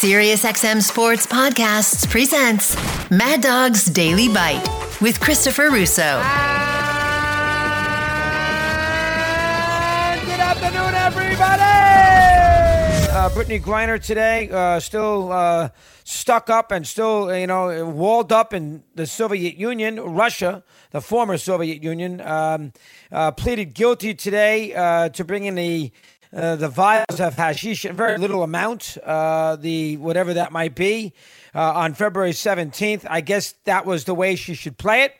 SiriusXM Sports Podcasts presents Mad Dog's Daily Bite with Christopher Russo. And good afternoon, everybody. Uh, Brittney Griner today, uh, still uh, stuck up and still, you know, walled up in the Soviet Union, Russia, the former Soviet Union, um, uh, pleaded guilty today uh, to bringing the uh, the vials of hashish, a very little amount, uh, the whatever that might be, uh, on February 17th. I guess that was the way she should play it.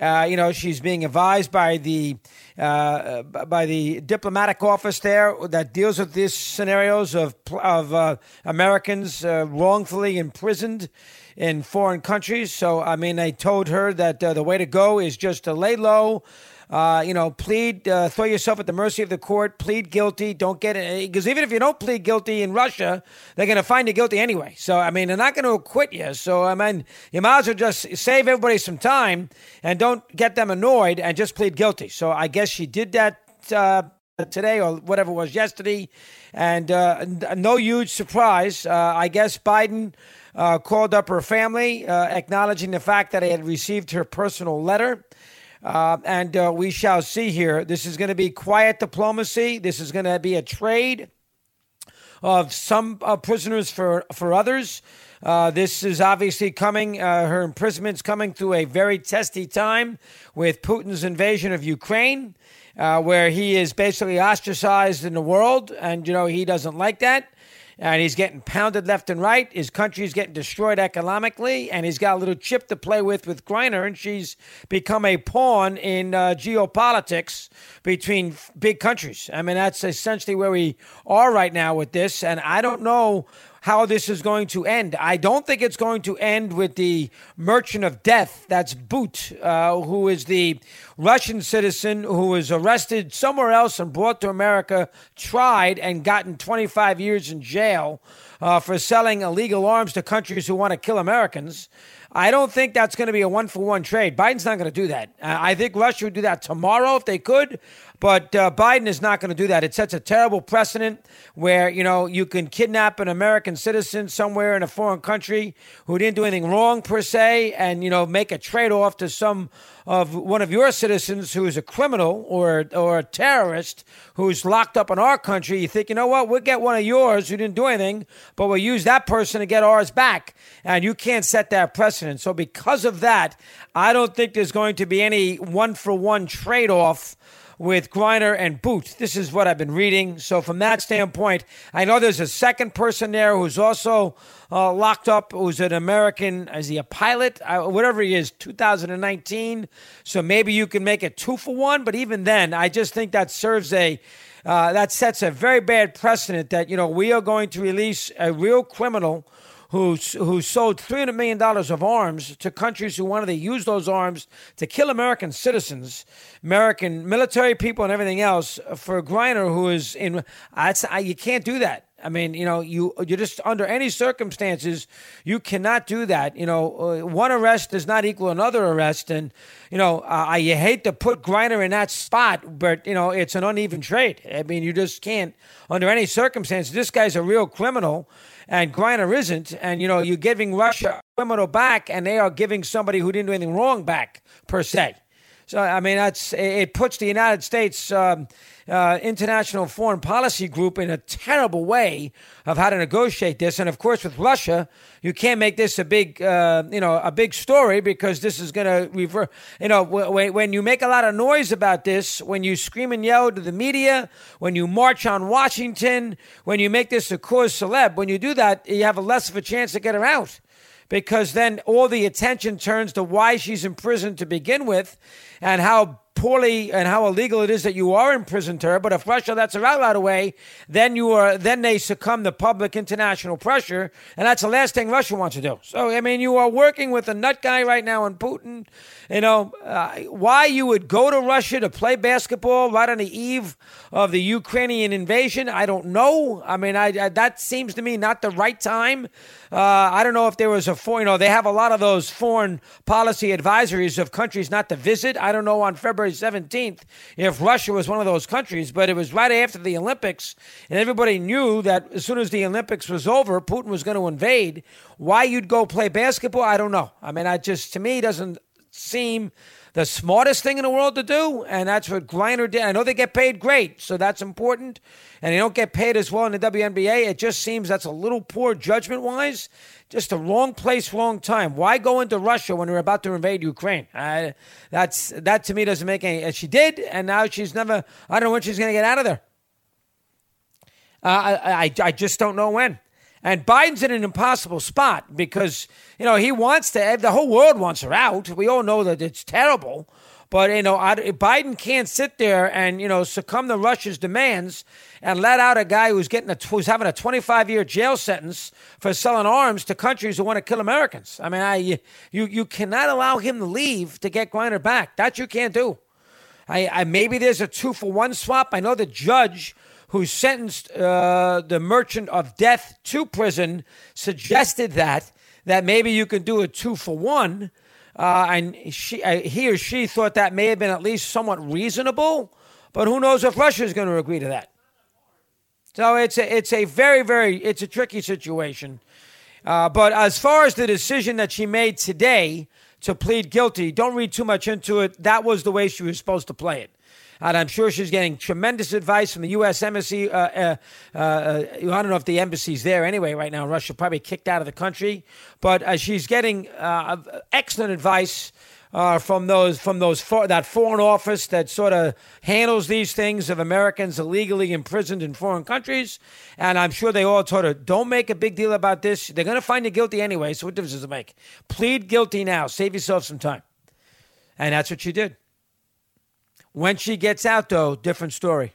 Uh, you know, she's being advised by the uh, by the diplomatic office there that deals with these scenarios of of Americans wrongfully imprisoned in foreign countries. So, I mean, they told her that the way to go is just to lay low uh, you know, plead, uh, throw yourself at the mercy of the court, plead guilty, don't get it. Because even if you don't plead guilty in Russia, they're going to find you guilty anyway. So, I mean, they're not going to acquit you. So, I mean, you might as well just save everybody some time and don't get them annoyed and just plead guilty. So, I guess she did that uh, today or whatever it was yesterday. And uh, no huge surprise. Uh, I guess Biden. Uh, called up her family, uh, acknowledging the fact that he had received her personal letter. Uh, and uh, we shall see here. This is going to be quiet diplomacy. This is going to be a trade of some uh, prisoners for, for others. Uh, this is obviously coming, uh, her imprisonment's coming through a very testy time with Putin's invasion of Ukraine, uh, where he is basically ostracized in the world. And, you know, he doesn't like that and he's getting pounded left and right. His country's getting destroyed economically, and he's got a little chip to play with with Griner, and she's become a pawn in uh, geopolitics between big countries. I mean, that's essentially where we are right now with this, and I don't know how this is going to end. I don't think it's going to end with the merchant of death. That's Bout, uh, who is the Russian citizen who was arrested somewhere else and brought to America, tried, and gotten 25 years in jail uh, for selling illegal arms to countries who want to kill Americans. I don't think that's going to be a one for one trade. Biden's not going to do that. I think Russia would do that tomorrow if they could, but uh, Biden is not going to do that. It sets a terrible precedent where you know you can kidnap an American citizen somewhere in a foreign country who didn't do anything wrong per se, and you know make a trade off to some of one of your citizens who is a criminal or or a terrorist who's locked up in our country, you think, you know what, we'll get one of yours who didn't do anything, but we'll use that person to get ours back. And you can't set that precedent. So because of that, I don't think there's going to be any one for one trade off with Griner and Bout. This is what I've been reading. So, from that standpoint, I know there's a second person there who's also uh, locked up, who's an American. Is he a pilot? Uh, whatever he is, 2019. So, maybe you can make it two for one. But even then, I just think that serves a. Uh, that sets a very bad precedent that you know we are going to release a real criminal who, who sold $300 million of arms to countries who wanted to use those arms to kill American citizens, American military people, and everything else for Griner, who is in. I, you can't do that. I mean, you know, you you just under any circumstances you cannot do that. You know, uh, one arrest does not equal another arrest, and you know, uh, I you hate to put Griner in that spot, but you know, it's an uneven trade. I mean, you just can't under any circumstances. This guy's a real criminal, and Griner isn't. And you know, you're giving Russia criminal back, and they are giving somebody who didn't do anything wrong back per se. So I mean, that's it puts the United States. Um, uh, international foreign policy group in a terrible way of how to negotiate this. And of course, with Russia, you can't make this a big, uh, you know, a big story because this is going to rever. You know, when, when you make a lot of noise about this, when you scream and yell to the media, when you march on Washington, when you make this a cause celeb, when you do that, you have a less of a chance to get her out because then all the attention turns to why she's in prison to begin with and how poorly and how illegal it is that you are imprisoned her. But if Russia her out right away, then you are then they succumb to public international pressure, and that's the last thing Russia wants to do. So I mean, you are working with a nut guy right now in Putin. You know uh, why you would go to Russia to play basketball right on the eve of the Ukrainian invasion? I don't know. I mean, I, I that seems to me not the right time. Uh, I don't know if there was a foreign. You know, they have a lot of those foreign policy advisories of countries not to visit. I don't know on February January 17th if Russia was one of those countries, but it was right after the Olympics, and everybody knew that as soon as the Olympics was over, Putin was going to invade. Why you'd go play basketball, I don't know. I mean, I just, to me, doesn't seem the smartest thing in the world to do, and that's what Griner did. I know they get paid great, so that's important, and they don't get paid as well in the WNBA. It just seems that's a little poor judgment wise. Just the wrong place, wrong time. Why go into Russia when they're about to invade Ukraine? Uh, that's that to me doesn't make any. And she did, and now she's never. I don't know when she's going to get out of there. Uh, I, I I just don't know when. And Biden's in an impossible spot because, you know, he wants to, the whole world wants her out. We all know that it's terrible. But, you know, Biden can't sit there and, you know, succumb to Russia's demands and let out a guy who's getting a, who's having a 25 year jail sentence for selling arms to countries who want to kill Americans. I mean, I, you, you cannot allow him to leave to get Griner back. That you can't do. I, I maybe there's a two for one swap. I know the judge who sentenced uh, the merchant of death to prison, suggested that that maybe you could do a two for one, uh, and she, uh, he or she thought that may have been at least somewhat reasonable. But who knows if Russia is going to agree to that? So it's a, it's a very very it's a tricky situation. Uh, but as far as the decision that she made today to plead guilty, don't read too much into it. That was the way she was supposed to play it and I'm sure she's getting tremendous advice from the U.S. Embassy. Uh, uh, uh, I don't know if the embassy's there anyway right now. Russia probably kicked out of the country, but uh, she's getting uh, excellent advice. Uh, from those from those that foreign office that sort of handles these things of Americans illegally imprisoned in foreign countries, and I'm sure they all told her, "Don't make a big deal about this. They're going to find you guilty anyway. So what difference does it make? Plead guilty now. Save yourself some time." And that's what she did. When she gets out, though, different story.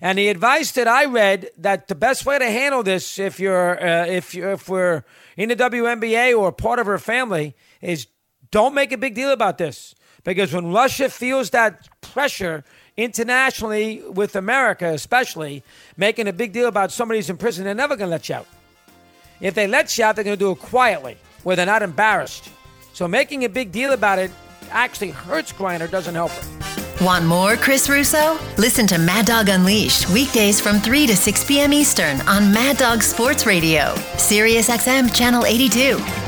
And the advice that I read that the best way to handle this, if you're uh, if you're, if we're in the WNBA or part of her family, is don't make a big deal about this because when Russia feels that pressure internationally with America, especially making a big deal about somebody's in prison, they're never going to let you out. If they let you out, they're going to do it quietly, where they're not embarrassed. So making a big deal about it actually hurts Griner, doesn't help her. Want more Chris Russo? Listen to Mad Dog Unleashed weekdays from 3 to 6 p.m. Eastern on Mad Dog Sports Radio, Sirius XM Channel 82.